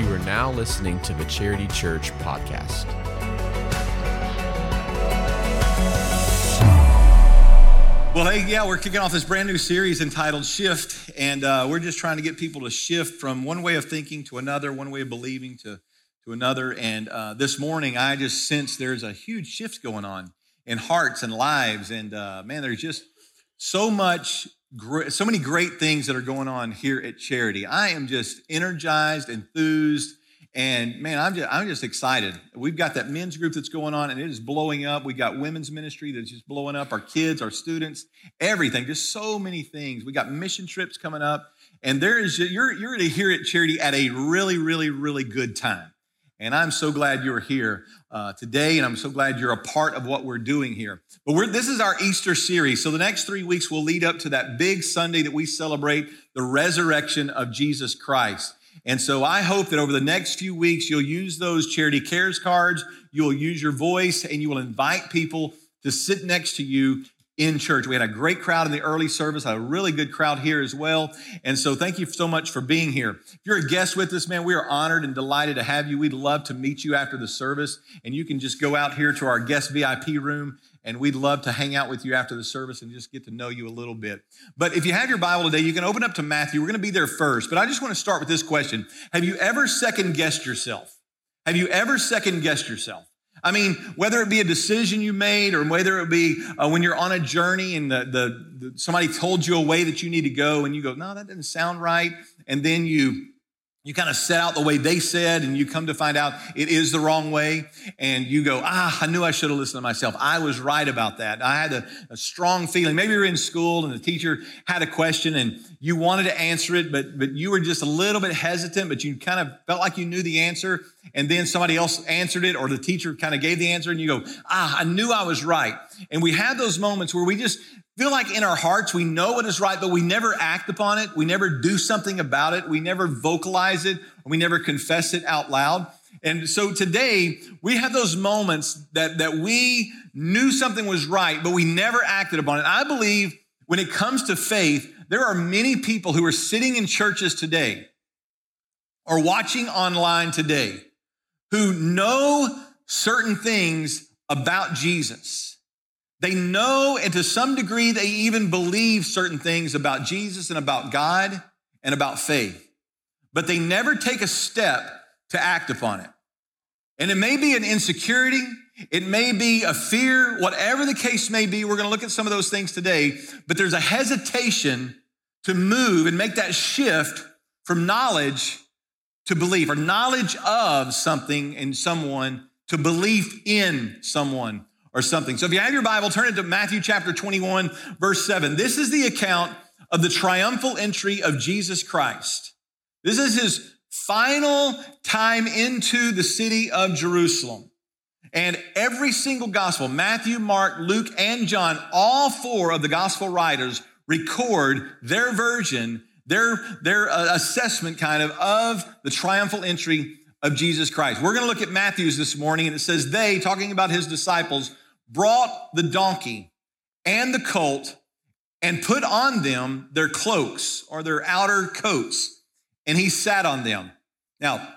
You are now listening to the Charity Church podcast. Well, hey, yeah, we're kicking off this brand new series entitled Shift, and uh, we're just trying to get people to shift from one way of thinking to another, one way of believing to, to another. And uh, this morning, I just sense there's a huge shift going on in hearts and lives. And uh, man, there's just so much, so many great things that are going on here at Charity. I am just energized, enthused, and man, I'm just, I'm just excited. We've got that men's group that's going on and it is blowing up. We got women's ministry that's just blowing up, our kids, our students, everything, just so many things. We got mission trips coming up. And there is, you're, you're to here at Charity at a really, really, really good time. And I'm so glad you're here uh, today, and I'm so glad you're a part of what we're doing here. But this is our Easter series. So the next three weeks will lead up to that big Sunday that we celebrate the resurrection of Jesus Christ. And so I hope that over the next few weeks, you'll use those charity cares cards, you'll use your voice, and you will invite people to sit next to you in church. We had a great crowd in the early service, a really good crowd here as well. And so thank you so much for being here. If you're a guest with us, man, we are honored and delighted to have you. We'd love to meet you after the service. And you can just go out here to our guest VIP room and we'd love to hang out with you after the service and just get to know you a little bit. But if you have your Bible today, you can open up to Matthew. We're going to be there first. But I just want to start with this question Have you ever second guessed yourself? Have you ever second guessed yourself? I mean, whether it be a decision you made or whether it be uh, when you're on a journey and the, the, the, somebody told you a way that you need to go and you go, no, that doesn't sound right. And then you you kind of set out the way they said and you come to find out it is the wrong way and you go ah i knew i should have listened to myself. I was right about that. I had a, a, strong feeling. Maybe you're in school and the teacher had a question and you wanted to answer it but but you were just a little bit hesitant but you kind of felt like you knew the answer and then somebody else answered it or the teacher kind of gave the answer and you go ah i knew i was right. And we have those moments where we just feel like in our hearts we know what is right, but we never act upon it. We never do something about it. We never vocalize it. We never confess it out loud. And so today we have those moments that, that we knew something was right, but we never acted upon it. I believe when it comes to faith, there are many people who are sitting in churches today or watching online today who know certain things about Jesus they know, and to some degree, they even believe certain things about Jesus and about God and about faith, but they never take a step to act upon it. And it may be an insecurity, it may be a fear, whatever the case may be. We're going to look at some of those things today, but there's a hesitation to move and make that shift from knowledge to belief or knowledge of something and someone to belief in someone or something. So if you have your Bible, turn it to Matthew chapter 21, verse 7. This is the account of the triumphal entry of Jesus Christ. This is his final time into the city of Jerusalem. And every single gospel, Matthew, Mark, Luke, and John, all four of the gospel writers record their version, their, their uh, assessment kind of of the triumphal entry of Jesus Christ. We're going to look at Matthew's this morning, and it says, They, talking about his disciples, brought the donkey and the colt and put on them their cloaks or their outer coats, and he sat on them. Now,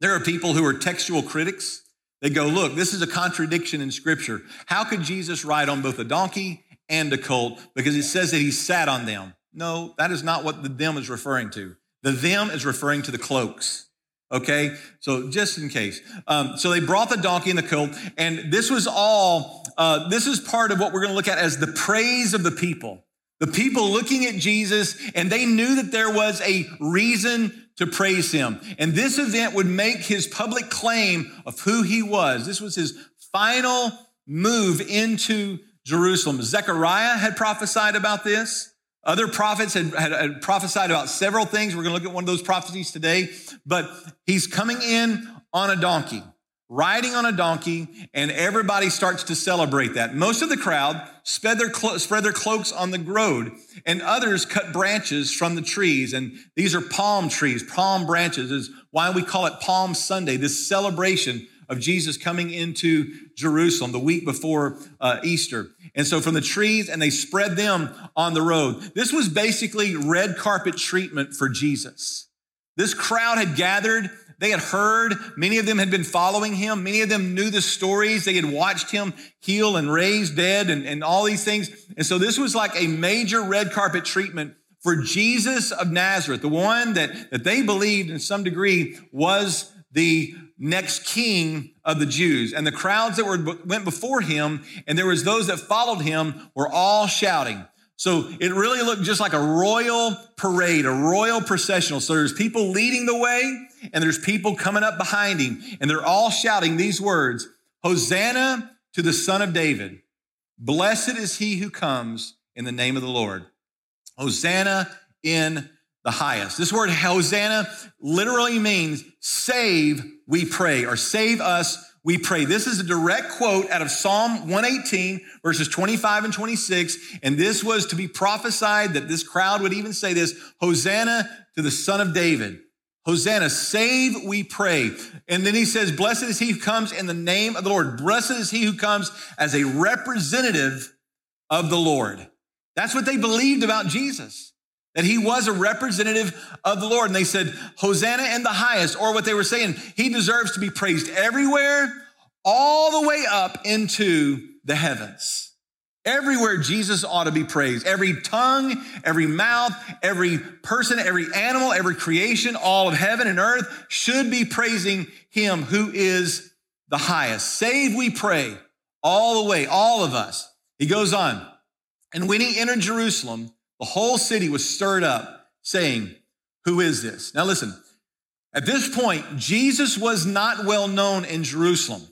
there are people who are textual critics. They go, look, this is a contradiction in scripture. How could Jesus ride on both a donkey and a colt? Because it says that he sat on them. No, that is not what the them is referring to. The them is referring to the cloaks. Okay, so just in case. Um, so they brought the donkey and the colt, and this was all, uh, this is part of what we're going to look at as the praise of the people. The people looking at Jesus, and they knew that there was a reason to praise him. And this event would make his public claim of who he was. This was his final move into Jerusalem. Zechariah had prophesied about this. Other prophets had, had, had, prophesied about several things. We're going to look at one of those prophecies today. But he's coming in on a donkey, riding on a donkey, and everybody starts to celebrate that. Most of the crowd spread their, clo- spread their cloaks on the road, and others cut branches from the trees. And these are palm trees, palm branches is why we call it Palm Sunday, this celebration of Jesus coming into Jerusalem the week before uh, Easter. And so from the trees, and they spread them on the road. This was basically red carpet treatment for Jesus. This crowd had gathered. They had heard. Many of them had been following him. Many of them knew the stories. They had watched him heal and raise dead and, and all these things. And so this was like a major red carpet treatment for Jesus of Nazareth, the one that, that they believed in some degree was the next king of the Jews. And the crowds that were, went before him, and there was those that followed him, were all shouting. So it really looked just like a royal parade, a royal processional. So there's people leading the way and there's people coming up behind him and they're all shouting these words, Hosanna to the son of David. Blessed is he who comes in the name of the Lord. Hosanna in the highest. This word Hosanna literally means save, we pray, or save us, we pray. This is a direct quote out of Psalm 118, verses 25 and 26. And this was to be prophesied that this crowd would even say this Hosanna to the Son of David. Hosanna, save, we pray. And then he says, Blessed is he who comes in the name of the Lord. Blessed is he who comes as a representative of the Lord. That's what they believed about Jesus that he was a representative of the Lord. And they said, Hosanna in the highest, or what they were saying, he deserves to be praised everywhere, all the way up into the heavens. Everywhere Jesus ought to be praised. Every tongue, every mouth, every person, every animal, every creation, all of heaven and earth should be praising him who is the highest. Save, we pray, all the way, all of us. He goes on. And when he entered Jerusalem, the whole city was stirred up, saying, Who is this? Now listen, at this point, Jesus was not well known in Jerusalem.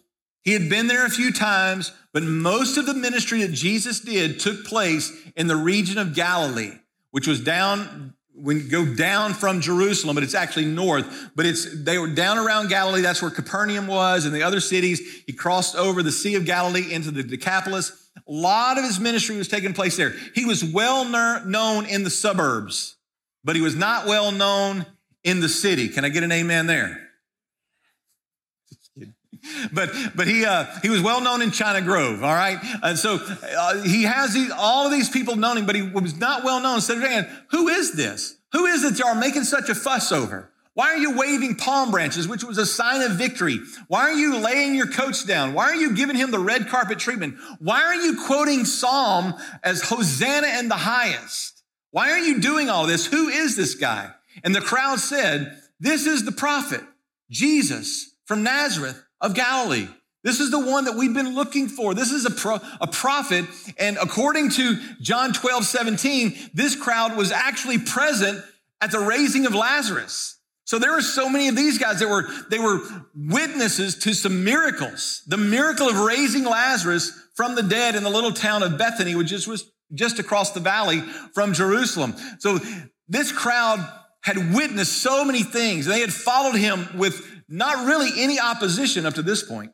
He had been there a few times, but most of the ministry that Jesus did took place in the region of Galilee, which was down when you go down from Jerusalem, but it's actually north. But it's they were down around Galilee. That's where Capernaum was, and the other cities. He crossed over the Sea of Galilee into the Decapolis. A lot of his ministry was taking place there. He was well known in the suburbs, but he was not well known in the city. Can I get an amen there? but but he uh, he was well known in China Grove, all right. And so uh, he has these, all of these people known him, but he was not well known. So saying, who is this? Who is it y'all making such a fuss over? Why are you waving palm branches, which was a sign of victory? Why are you laying your coats down? Why are you giving him the red carpet treatment? Why are you quoting Psalm as Hosanna in the highest? Why are you doing all this? Who is this guy? And the crowd said, This is the prophet, Jesus from Nazareth of Galilee. This is the one that we've been looking for. This is a, pro, a prophet. And according to John 12, 17, this crowd was actually present at the raising of Lazarus. So there were so many of these guys that were, they were witnesses to some miracles. The miracle of raising Lazarus from the dead in the little town of Bethany, which just was just across the valley from Jerusalem. So this crowd had witnessed so many things. They had followed him with not really any opposition up to this point.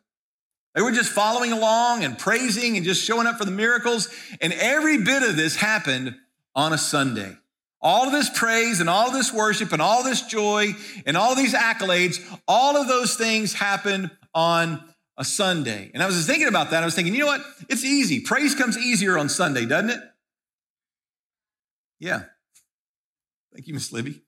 They were just following along and praising and just showing up for the miracles. And every bit of this happened on a Sunday. All of this praise and all this worship and all this joy and all these accolades, all of those things happen on a Sunday. And I was thinking about that. I was thinking, you know what? It's easy. Praise comes easier on Sunday, doesn't it? Yeah. Thank you, Miss Libby.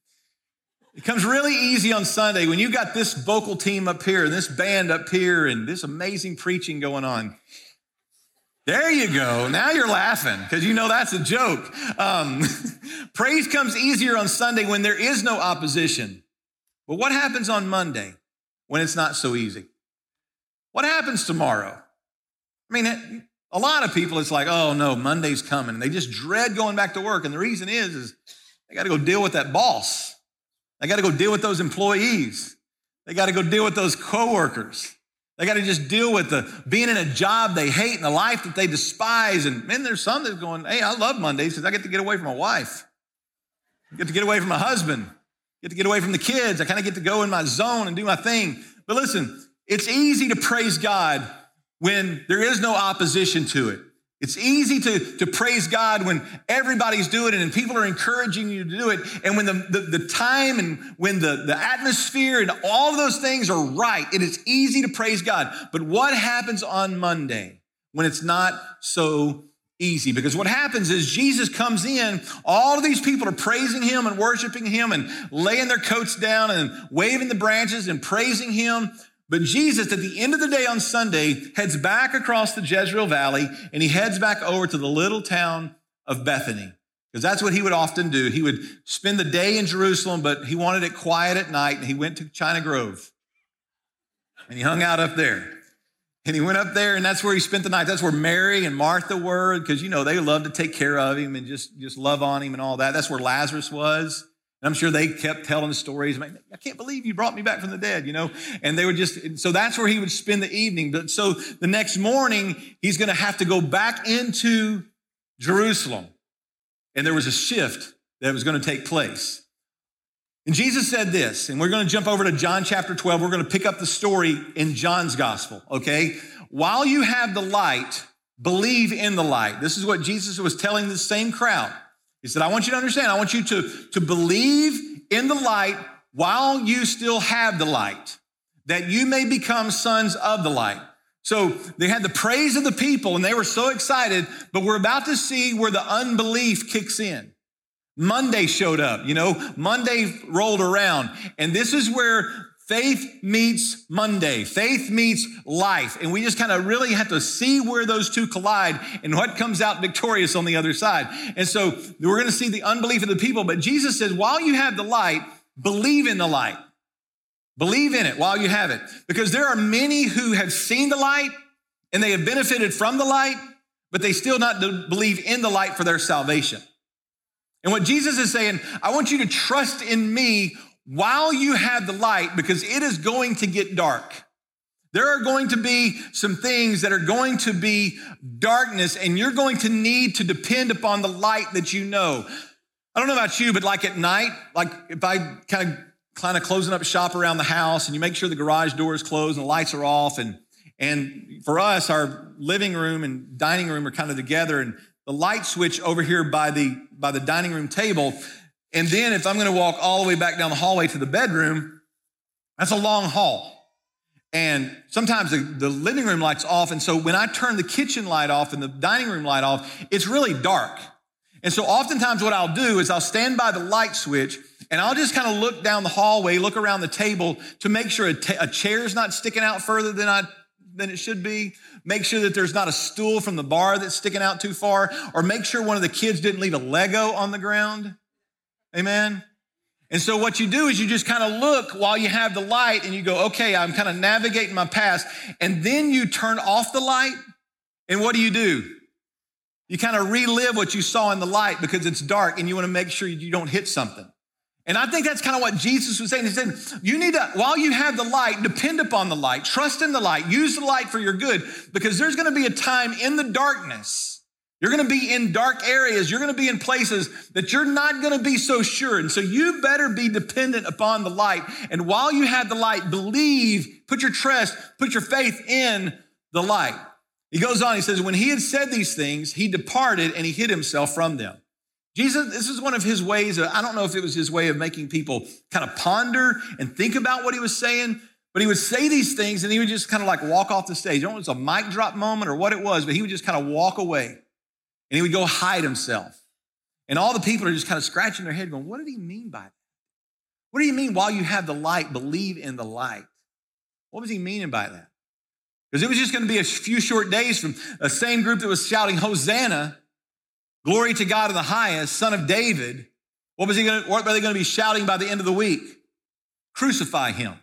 It comes really easy on Sunday when you've got this vocal team up here and this band up here and this amazing preaching going on. There you go. Now you're laughing because you know that's a joke. Um, praise comes easier on Sunday when there is no opposition. But what happens on Monday when it's not so easy? What happens tomorrow? I mean, a lot of people, it's like, oh no, Monday's coming. And they just dread going back to work. And the reason is, is they got to go deal with that boss. They got to go deal with those employees. They got to go deal with those coworkers. They got to just deal with the being in a job they hate and a life that they despise. And man, there's some that's going, hey, I love Mondays because I get to get away from my wife. I get to get away from my husband. I get to get away from the kids. I kind of get to go in my zone and do my thing. But listen, it's easy to praise God when there is no opposition to it. It's easy to, to praise God when everybody's doing it and people are encouraging you to do it. And when the, the, the, time and when the, the atmosphere and all of those things are right, it is easy to praise God. But what happens on Monday when it's not so easy because what happens is Jesus comes in, all of these people are praising him and worshiping him and laying their coats down and waving the branches and praising him. But Jesus, at the end of the day on Sunday, heads back across the Jezreel Valley and he heads back over to the little town of Bethany. Because that's what he would often do. He would spend the day in Jerusalem, but he wanted it quiet at night, and he went to China Grove. And he hung out up there. And he went up there, and that's where he spent the night. That's where Mary and Martha were, because you know they loved to take care of him and just, just love on him and all that. That's where Lazarus was. I'm sure they kept telling stories. I can't believe you brought me back from the dead, you know? And they would just, so that's where he would spend the evening. But so the next morning, he's going to have to go back into Jerusalem. And there was a shift that was going to take place. And Jesus said this, and we're going to jump over to John chapter 12. We're going to pick up the story in John's gospel, okay? While you have the light, believe in the light. This is what Jesus was telling the same crowd. He said, I want you to understand, I want you to, to believe in the light while you still have the light, that you may become sons of the light. So they had the praise of the people and they were so excited, but we're about to see where the unbelief kicks in. Monday showed up, you know, Monday rolled around, and this is where faith meets Monday. Faith meets life. And we just kind of really have to see where those two collide and what comes out victorious on the other side. And so we're going to see the unbelief of the people, but Jesus says, while you have the light, believe in the light. Believe in it while you have it. Because there are many who have seen the light and they have benefited from the light, but they still not believe in the light for their salvation. And what Jesus is saying, I want you to trust in me while you have the light because it is going to get dark. There are going to be some things that are going to be darkness, and you're going to need to depend upon the light that you know. I don't know about you, but like at night, like if I kind of kind of closing up shop around the house and you make sure the garage door is closed and the lights are off and and for us our living room and dining room are kind of together and the light switch over here by the by the dining room table and then if i'm going to walk all the way back down the hallway to the bedroom that's a long hall and sometimes the, the living room light's off and so when i turn the kitchen light off and the dining room light off it's really dark and so oftentimes what i'll do is i'll stand by the light switch and I'll just kind of look down the hallway, look around the table to make sure a, t- a chair's not sticking out further than I than it should be. Make sure that there's not a stool from the bar that's sticking out too far, or make sure one of the kids didn't leave a Lego on the ground. Amen. And so what you do is you just kind of look while you have the light and you go, okay, I'm kind of navigating my past. And then you turn off the light. And what do you do? You kind of relive what you saw in the light because it's dark and you want to make sure you don't hit something. And I think that's kind of what Jesus was saying. He said, You need to, while you have the light, depend upon the light, trust in the light, use the light for your good, because there's going to be a time in the darkness. You're going to be in dark areas. You're going to be in places that you're not going to be so sure. And so you better be dependent upon the light. And while you have the light, believe, put your trust, put your faith in the light. He goes on, he says, When he had said these things, he departed and he hid himself from them. Jesus, this is one of his ways. Of, I don't know if it was his way of making people kind of ponder and think about what he was saying, but he would say these things and he would just kind of like walk off the stage. I don't know if it was a mic drop moment or what it was, but he would just kind of walk away and he would go hide himself. And all the people are just kind of scratching their head going, What did he mean by that? What do you mean while you have the light, believe in the light? What was he meaning by that? Because it was just going to be a few short days from the same group that was shouting Hosanna Glory to God in the highest, son of David. What was he going to, what were they going to be shouting by the end of the week? Crucify him.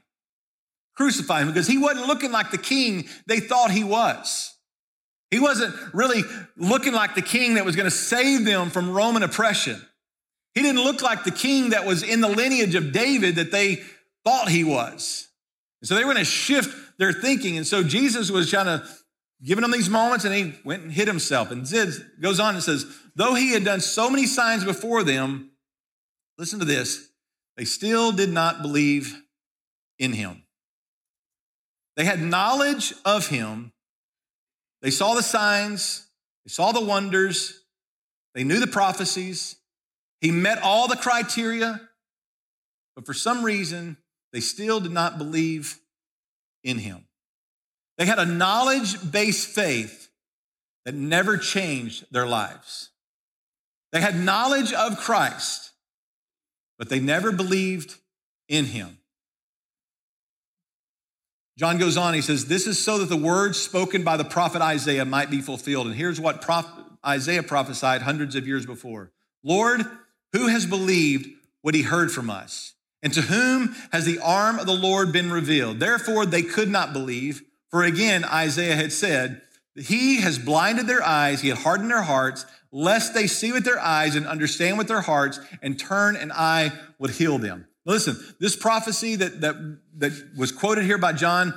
Crucify him because he wasn't looking like the king they thought he was. He wasn't really looking like the king that was going to save them from Roman oppression. He didn't look like the king that was in the lineage of David that they thought he was. And so they were going to shift their thinking. And so Jesus was trying to giving him these moments and he went and hid himself. And Zid goes on and says, though he had done so many signs before them, listen to this, they still did not believe in him. They had knowledge of him. They saw the signs, they saw the wonders, they knew the prophecies. He met all the criteria, but for some reason, they still did not believe in him. They had a knowledge based faith, that never changed their lives. They had knowledge of Christ, but they never believed in him. John goes on, he says, This is so that the words spoken by the prophet Isaiah might be fulfilled. And here's what Isaiah prophesied hundreds of years before Lord, who has believed what he heard from us? And to whom has the arm of the Lord been revealed? Therefore, they could not believe. For again, Isaiah had said, He has blinded their eyes, He had hardened their hearts, lest they see with their eyes and understand with their hearts and turn, and I would heal them. Listen, this prophecy that, that, that was quoted here by John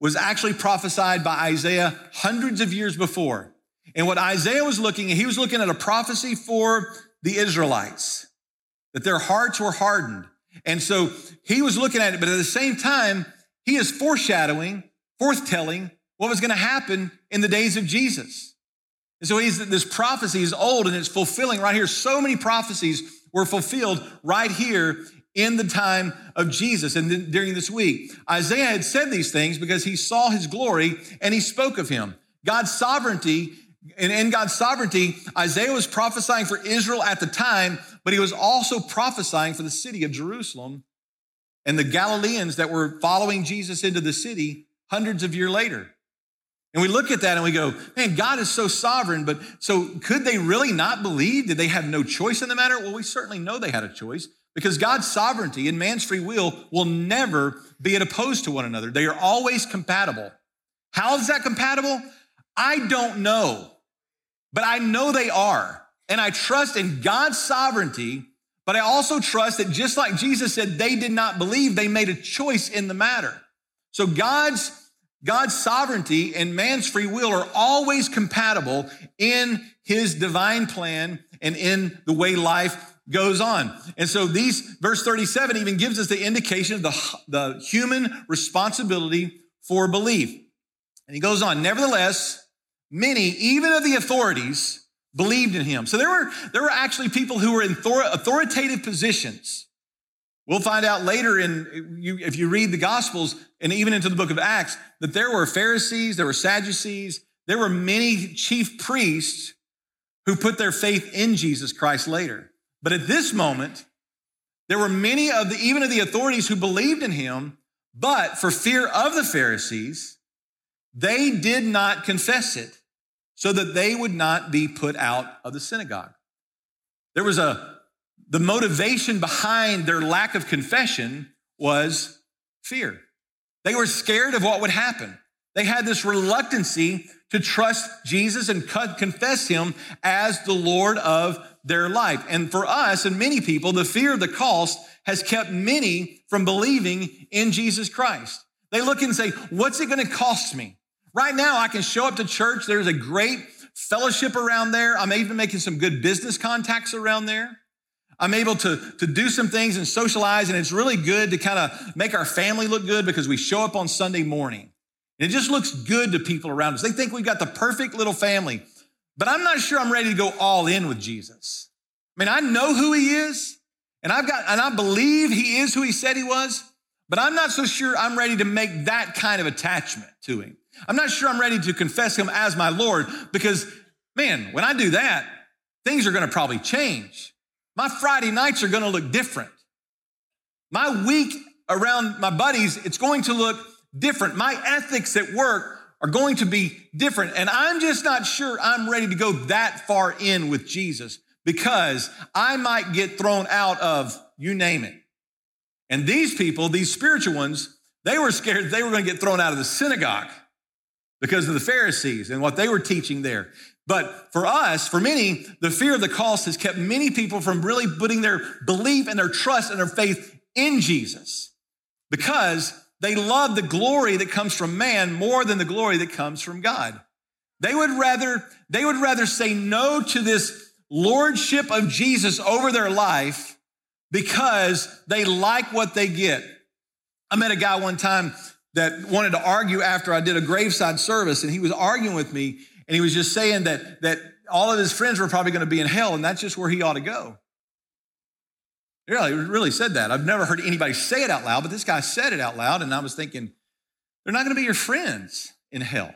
was actually prophesied by Isaiah hundreds of years before. And what Isaiah was looking at, he was looking at a prophecy for the Israelites, that their hearts were hardened. And so he was looking at it, but at the same time, he is foreshadowing, forthtelling what was going to happen in the days of Jesus. And so he's, this prophecy is old and it's fulfilling right here. So many prophecies were fulfilled right here in the time of Jesus and during this week. Isaiah had said these things because he saw his glory and he spoke of him. God's sovereignty, and in God's sovereignty, Isaiah was prophesying for Israel at the time, but he was also prophesying for the city of Jerusalem and the Galileans that were following Jesus into the city hundreds of years later. And we look at that and we go, man, God is so sovereign, but so could they really not believe? Did they have no choice in the matter? Well, we certainly know they had a choice because God's sovereignty and man's free will will never be opposed to one another. They are always compatible. How is that compatible? I don't know, but I know they are. And I trust in God's sovereignty, but I also trust that just like Jesus said, they did not believe, they made a choice in the matter. So God's God's sovereignty and man's free will are always compatible in his divine plan and in the way life goes on. And so these verse 37 even gives us the indication of the, the human responsibility for belief. And he goes on, nevertheless, many, even of the authorities, believed in him. So there were, there were actually people who were in authoritative positions. We'll find out later in, you, if you read the Gospels and even into the book of Acts, that there were Pharisees, there were Sadducees, there were many chief priests who put their faith in Jesus Christ later. But at this moment, there were many of the, even of the authorities who believed in him, but for fear of the Pharisees, they did not confess it so that they would not be put out of the synagogue. There was a, the motivation behind their lack of confession was fear. They were scared of what would happen. They had this reluctancy to trust Jesus and confess him as the Lord of their life. And for us and many people, the fear of the cost has kept many from believing in Jesus Christ. They look and say, What's it going to cost me? Right now, I can show up to church. There's a great fellowship around there. I'm even making some good business contacts around there. I'm able to, to do some things and socialize, and it's really good to kind of make our family look good because we show up on Sunday morning. It just looks good to people around us. They think we've got the perfect little family. But I'm not sure I'm ready to go all in with Jesus. I mean, I know who he is, and I've got, and I believe he is who he said he was, but I'm not so sure I'm ready to make that kind of attachment to him. I'm not sure I'm ready to confess him as my Lord because, man, when I do that, things are going to probably change. My Friday nights are going to look different. My week around my buddies, it's going to look different. My ethics at work are going to be different. And I'm just not sure I'm ready to go that far in with Jesus because I might get thrown out of you name it. And these people, these spiritual ones, they were scared they were going to get thrown out of the synagogue because of the Pharisees and what they were teaching there. But for us, for many, the fear of the cost has kept many people from really putting their belief and their trust and their faith in Jesus because they love the glory that comes from man more than the glory that comes from God. They would rather, they would rather say no to this lordship of Jesus over their life because they like what they get. I met a guy one time that wanted to argue after I did a graveside service, and he was arguing with me, and he was just saying that, that all of his friends were probably going to be in hell, and that's just where he ought to go. Really, really said that. I've never heard anybody say it out loud, but this guy said it out loud, and I was thinking, they're not going to be your friends in hell.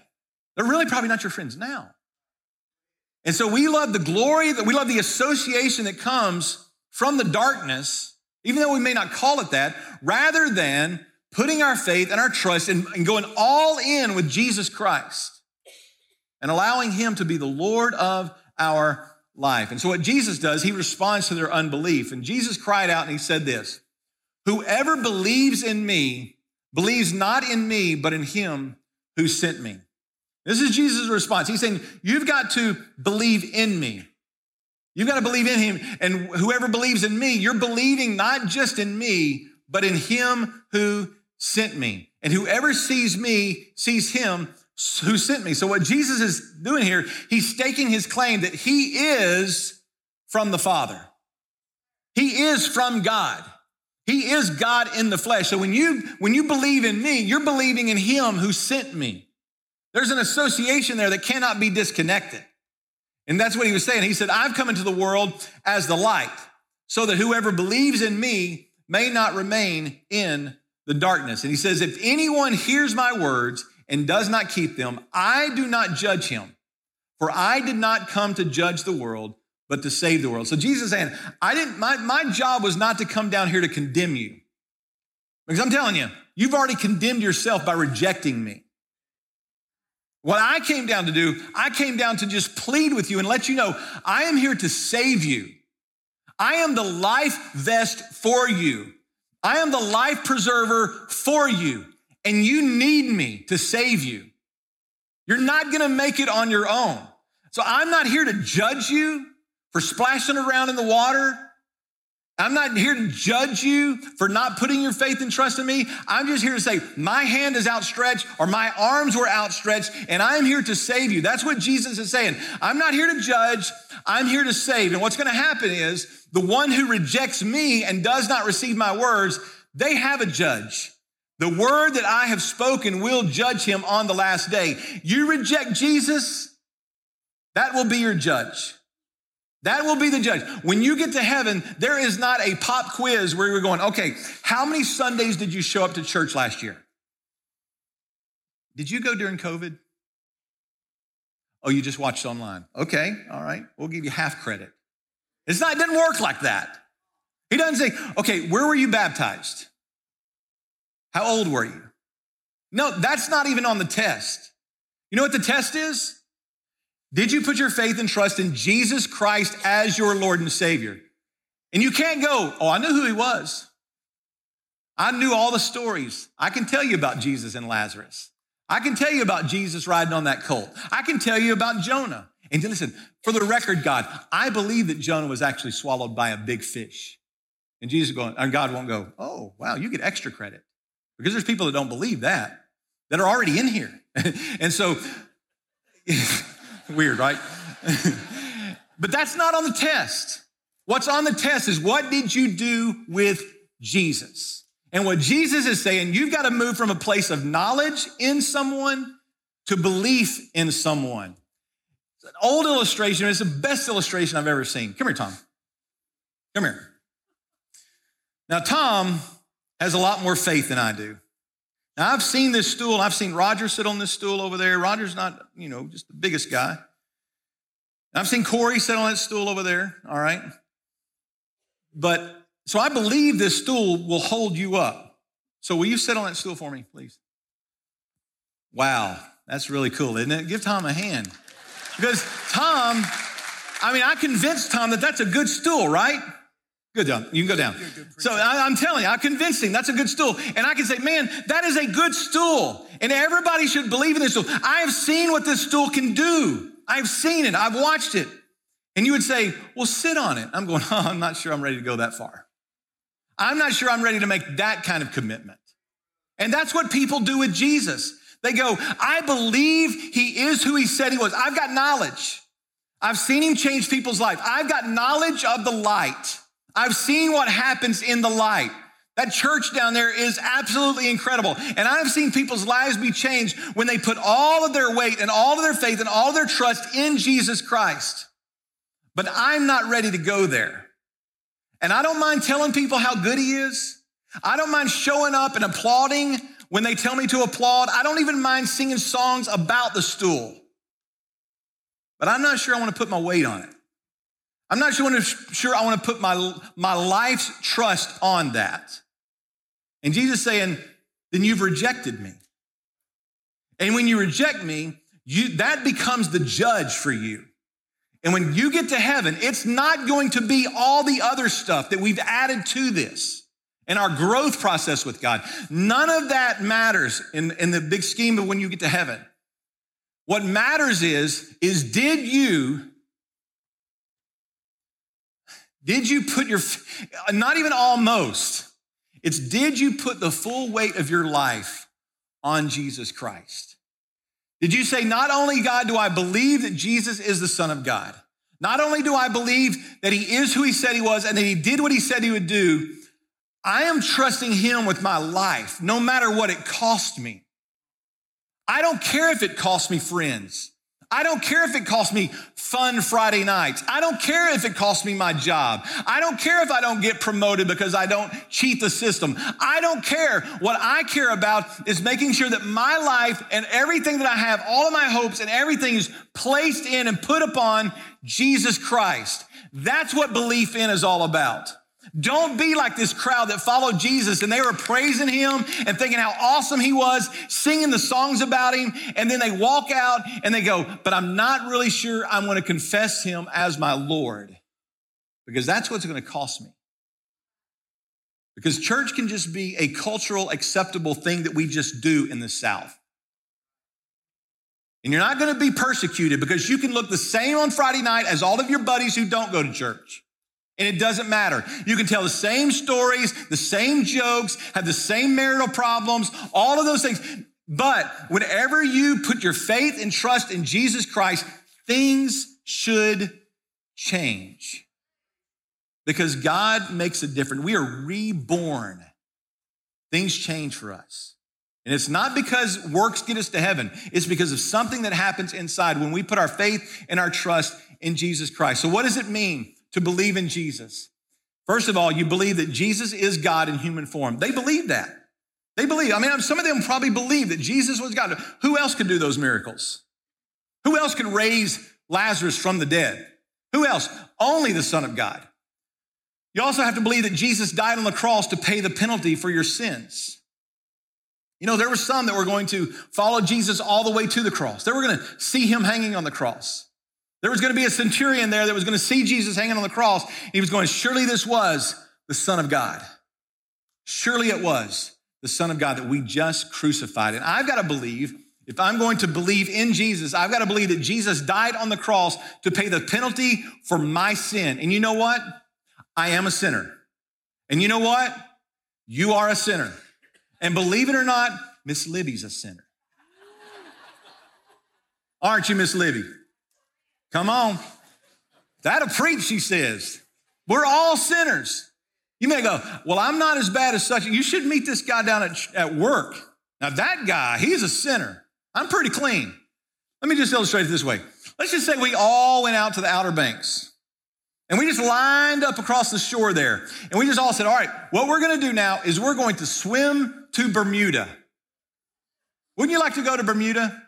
They're really probably not your friends now. And so we love the glory, that we love the association that comes from the darkness, even though we may not call it that, rather than putting our faith and our trust and, and going all in with Jesus Christ and allowing Him to be the Lord of our life. And so what Jesus does, He responds to their unbelief. And Jesus cried out and He said this Whoever believes in me believes not in me, but in Him who sent me. This is Jesus' response. He's saying, You've got to believe in me. You've got to believe in him. And whoever believes in me, you're believing not just in me, but in him who sent me. And whoever sees me sees him who sent me. So what Jesus is doing here, he's staking his claim that he is from the Father. He is from God. He is God in the flesh. So when you when you believe in me, you're believing in him who sent me. There's an association there that cannot be disconnected. And that's what he was saying. He said, I've come into the world as the light, so that whoever believes in me may not remain in the darkness. And he says, If anyone hears my words and does not keep them, I do not judge him. For I did not come to judge the world, but to save the world. So Jesus is saying, I didn't, my, my job was not to come down here to condemn you. Because I'm telling you, you've already condemned yourself by rejecting me. What I came down to do, I came down to just plead with you and let you know I am here to save you. I am the life vest for you. I am the life preserver for you. And you need me to save you. You're not going to make it on your own. So I'm not here to judge you for splashing around in the water. I'm not here to judge you for not putting your faith and trust in me. I'm just here to say, my hand is outstretched or my arms were outstretched, and I'm here to save you. That's what Jesus is saying. I'm not here to judge, I'm here to save. And what's going to happen is the one who rejects me and does not receive my words, they have a judge. The word that I have spoken will judge him on the last day. You reject Jesus, that will be your judge. That will be the judge. When you get to heaven, there is not a pop quiz where you're going, okay, how many Sundays did you show up to church last year? Did you go during COVID? Oh, you just watched online. Okay, all right, we'll give you half credit. It's not, it doesn't work like that. He doesn't say, okay, where were you baptized? How old were you? No, that's not even on the test. You know what the test is? Did you put your faith and trust in Jesus Christ as your Lord and Savior? And you can't go, oh, I knew who he was. I knew all the stories. I can tell you about Jesus and Lazarus. I can tell you about Jesus riding on that colt. I can tell you about Jonah. And listen, for the record, God, I believe that Jonah was actually swallowed by a big fish. And Jesus going, and God won't go, oh, wow, you get extra credit. Because there's people that don't believe that, that are already in here. and so Weird, right? but that's not on the test. What's on the test is what did you do with Jesus? And what Jesus is saying, you've got to move from a place of knowledge in someone to belief in someone. It's an old illustration. It's the best illustration I've ever seen. Come here, Tom. Come here. Now, Tom has a lot more faith than I do. Now, I've seen this stool. I've seen Roger sit on this stool over there. Roger's not, you know, just the biggest guy. I've seen Corey sit on that stool over there, all right? But so I believe this stool will hold you up. So will you sit on that stool for me, please? Wow, that's really cool, isn't it? Give Tom a hand. Because Tom, I mean, I convinced Tom that that's a good stool, right? Good job. You can go down. So I, am telling you, I convinced him that's a good stool. And I can say, man, that is a good stool. And everybody should believe in this stool. I have seen what this stool can do. I've seen it. I've watched it. And you would say, well, sit on it. I'm going, oh, I'm not sure I'm ready to go that far. I'm not sure I'm ready to make that kind of commitment. And that's what people do with Jesus. They go, I believe he is who he said he was. I've got knowledge. I've seen him change people's life. I've got knowledge of the light. I've seen what happens in the light. That church down there is absolutely incredible. And I've seen people's lives be changed when they put all of their weight and all of their faith and all their trust in Jesus Christ. But I'm not ready to go there. And I don't mind telling people how good he is. I don't mind showing up and applauding when they tell me to applaud. I don't even mind singing songs about the stool. but I'm not sure I want to put my weight on it. I'm not sure, sure I want to put my, my life's trust on that. And Jesus saying, then you've rejected me. And when you reject me, you, that becomes the judge for you. And when you get to heaven, it's not going to be all the other stuff that we've added to this and our growth process with God. None of that matters in, in the big scheme of when you get to heaven. What matters is, is did you, did you put your, not even almost, it's did you put the full weight of your life on Jesus Christ? Did you say, not only God do I believe that Jesus is the Son of God, not only do I believe that he is who he said he was and that he did what he said he would do, I am trusting him with my life, no matter what it cost me. I don't care if it costs me friends. I don't care if it costs me fun Friday nights. I don't care if it costs me my job. I don't care if I don't get promoted because I don't cheat the system. I don't care. What I care about is making sure that my life and everything that I have, all of my hopes and everything is placed in and put upon Jesus Christ. That's what belief in is all about. Don't be like this crowd that followed Jesus and they were praising him and thinking how awesome he was, singing the songs about him. And then they walk out and they go, but I'm not really sure I'm going to confess him as my Lord because that's what's going to cost me. Because church can just be a cultural acceptable thing that we just do in the South. And you're not going to be persecuted because you can look the same on Friday night as all of your buddies who don't go to church. And it doesn't matter. You can tell the same stories, the same jokes, have the same marital problems, all of those things. But whenever you put your faith and trust in Jesus Christ, things should change. Because God makes a difference. We are reborn. Things change for us. And it's not because works get us to heaven. It's because of something that happens inside when we put our faith and our trust in Jesus Christ. So what does it mean to believe in Jesus. First of all, you believe that Jesus is God in human form. They believe that. They believe. I mean, some of them probably believe that Jesus was God. Who else could do those miracles? Who else could raise Lazarus from the dead? Who else? Only the Son of God. You also have to believe that Jesus died on the cross to pay the penalty for your sins. You know, there were some that were going to follow Jesus all the way to the cross. They were going to see him hanging on the cross. There was going to be a centurion there that was going to see Jesus hanging on the cross. And He was going, surely this was the Son of God. Surely it was the Son of God that we just crucified. And I've got to believe, if I'm going to believe in Jesus, I've got to believe that Jesus died on the cross to pay the penalty for my sin. And you know what? I am a sinner. And you know what? You are a sinner. And believe it or not, Miss Libby's a sinner. Aren't you, Miss Libby? Come on. That'll preach, she says. We're all sinners. You may go, well, I'm not as bad as such. You should meet this guy down at, at work. Now, that guy, he's a sinner. I'm pretty clean. Let me just illustrate it this way. Let's just say we all went out to the Outer Banks and we just lined up across the shore there. And we just all said, all right, what we're going to do now is we're going to swim to Bermuda. Wouldn't you like to go to Bermuda?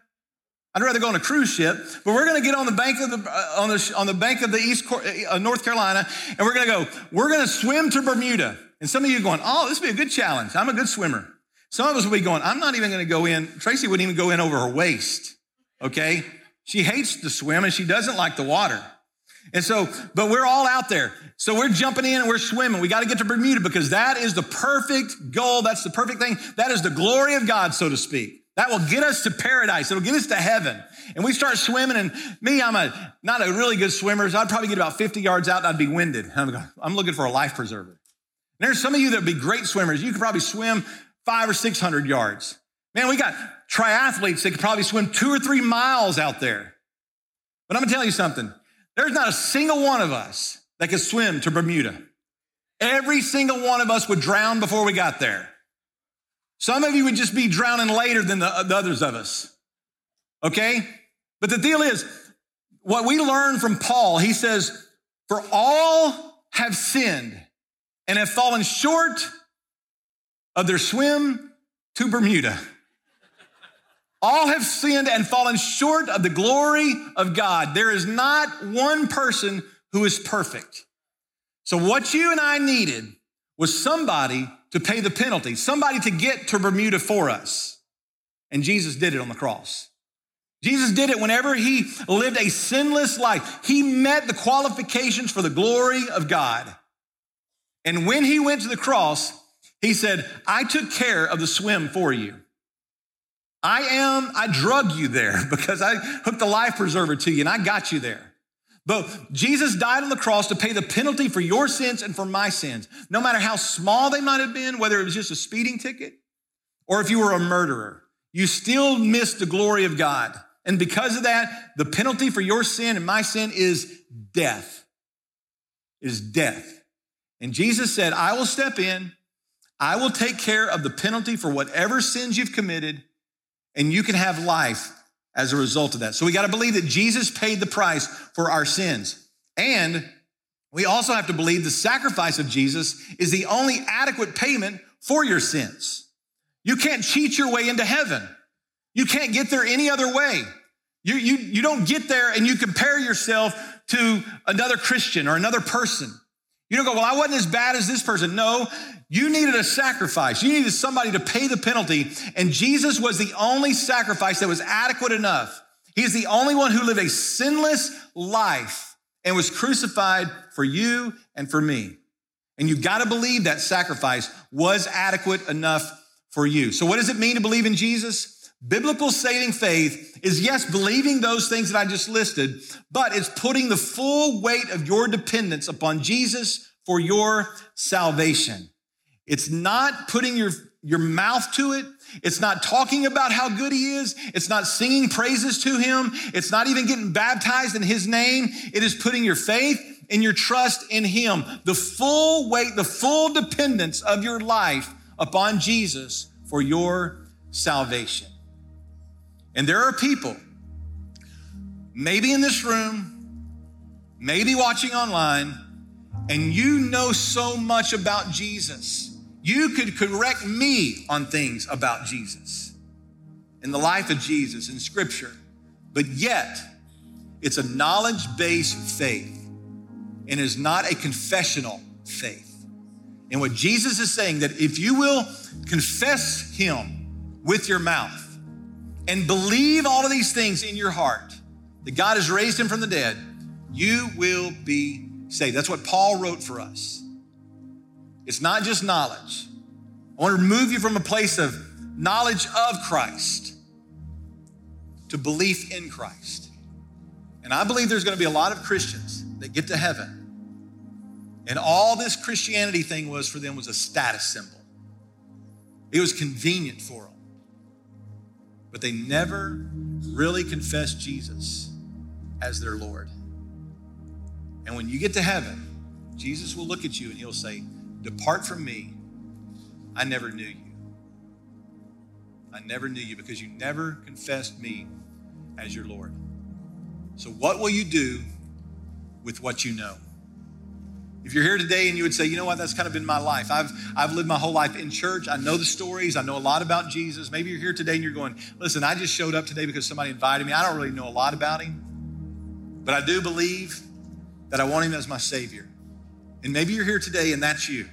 I'd rather go on a cruise ship, but we're going to get on the bank of the uh, on the on the bank of the East uh, North Carolina, and we're going to go. We're going to swim to Bermuda. And some of you are going, "Oh, this would be a good challenge. I'm a good swimmer." Some of us will be going, "I'm not even going to go in." Tracy wouldn't even go in over her waist. Okay, she hates to swim and she doesn't like the water. And so, but we're all out there. So we're jumping in and we're swimming. We got to get to Bermuda because that is the perfect goal. That's the perfect thing. That is the glory of God, so to speak. That will get us to paradise. It'll get us to heaven. And we start swimming, and me, I'm a not a really good swimmer, so I'd probably get about 50 yards out and I'd be winded. I'm, I'm looking for a life preserver. And there's some of you that would be great swimmers. You could probably swim five or 600 yards. Man, we got triathletes that could probably swim two or three miles out there. But I'm gonna tell you something. There's not a single one of us that could swim to Bermuda. Every single one of us would drown before we got there. Some of you would just be drowning later than the, the others of us. Okay? But the deal is, what we learn from Paul, he says, For all have sinned and have fallen short of their swim to Bermuda. All have sinned and fallen short of the glory of God. There is not one person who is perfect. So, what you and I needed was somebody to pay the penalty, somebody to get to Bermuda for us. And Jesus did it on the cross. Jesus did it whenever he lived a sinless life. He met the qualifications for the glory of God. And when he went to the cross, he said, I took care of the swim for you. I am, I drug you there because I hooked the life preserver to you and I got you there. But Jesus died on the cross to pay the penalty for your sins and for my sins. No matter how small they might have been, whether it was just a speeding ticket or if you were a murderer, you still missed the glory of God. And because of that, the penalty for your sin and my sin is death. Is death. And Jesus said, I will step in, I will take care of the penalty for whatever sins you've committed, and you can have life as a result of that. So we got to believe that Jesus paid the price for our sins. And we also have to believe the sacrifice of Jesus is the only adequate payment for your sins. You can't cheat your way into heaven. You can't get there any other way. You, you, you don't get there and you compare yourself to another Christian or another person. You don't go, well, I wasn't as bad as this person. No, you needed a sacrifice. You needed somebody to pay the penalty. And Jesus was the only sacrifice that was adequate enough. He's the only one who lived a sinless life and was crucified for you and for me. And you got to believe that sacrifice was adequate enough for you. So, what does it mean to believe in Jesus? Biblical saving faith is, yes, believing those things that I just listed, but it's putting the full weight of your dependence upon Jesus for your salvation. It's not putting your, your mouth to it. It's not talking about how good he is. It's not singing praises to him. It's not even getting baptized in his name. It is putting your faith and your trust in him. The full weight, the full dependence of your life upon Jesus for your salvation. And there are people, maybe in this room, maybe watching online, and you know so much about Jesus. You could correct me on things about Jesus, in the life of Jesus, in Scripture, but yet it's a knowledge based faith and is not a confessional faith. And what Jesus is saying that if you will confess him with your mouth and believe all of these things in your heart, that God has raised him from the dead, you will be saved. That's what Paul wrote for us. It's not just knowledge. I want to remove you from a place of knowledge of Christ to belief in Christ. And I believe there's going to be a lot of Christians that get to heaven and all this Christianity thing was for them was a status symbol. It was convenient for them but they never really confessed Jesus as their Lord. And when you get to heaven, Jesus will look at you and he'll say, Depart from me. I never knew you. I never knew you because you never confessed me as your Lord. So, what will you do with what you know? If you're here today and you would say, you know what, that's kind of been my life. I've, I've lived my whole life in church. I know the stories. I know a lot about Jesus. Maybe you're here today and you're going, listen, I just showed up today because somebody invited me. I don't really know a lot about him, but I do believe that I want him as my Savior. And maybe you're here today and that's you.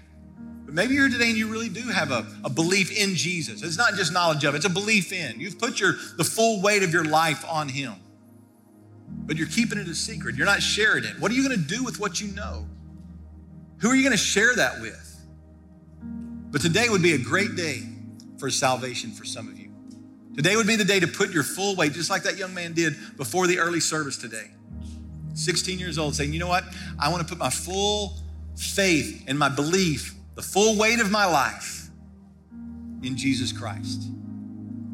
But maybe you're here today and you really do have a, a belief in Jesus. It's not just knowledge of, it's a belief in. You've put your the full weight of your life on him. But you're keeping it a secret. You're not sharing it. What are you going to do with what you know? Who are you going to share that with? But today would be a great day for salvation for some of you. Today would be the day to put your full weight, just like that young man did before the early service today. 16 years old, saying, You know what? I want to put my full faith and my belief, the full weight of my life in Jesus Christ.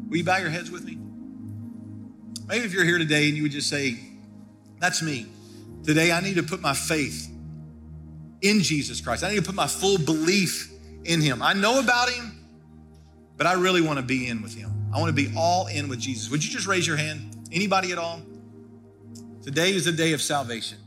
Will you bow your heads with me? Maybe if you're here today and you would just say, That's me. Today I need to put my faith in Jesus Christ. I need to put my full belief in Him. I know about Him, but I really want to be in with Him. I want to be all in with Jesus. Would you just raise your hand? Anybody at all? Today is the day of salvation.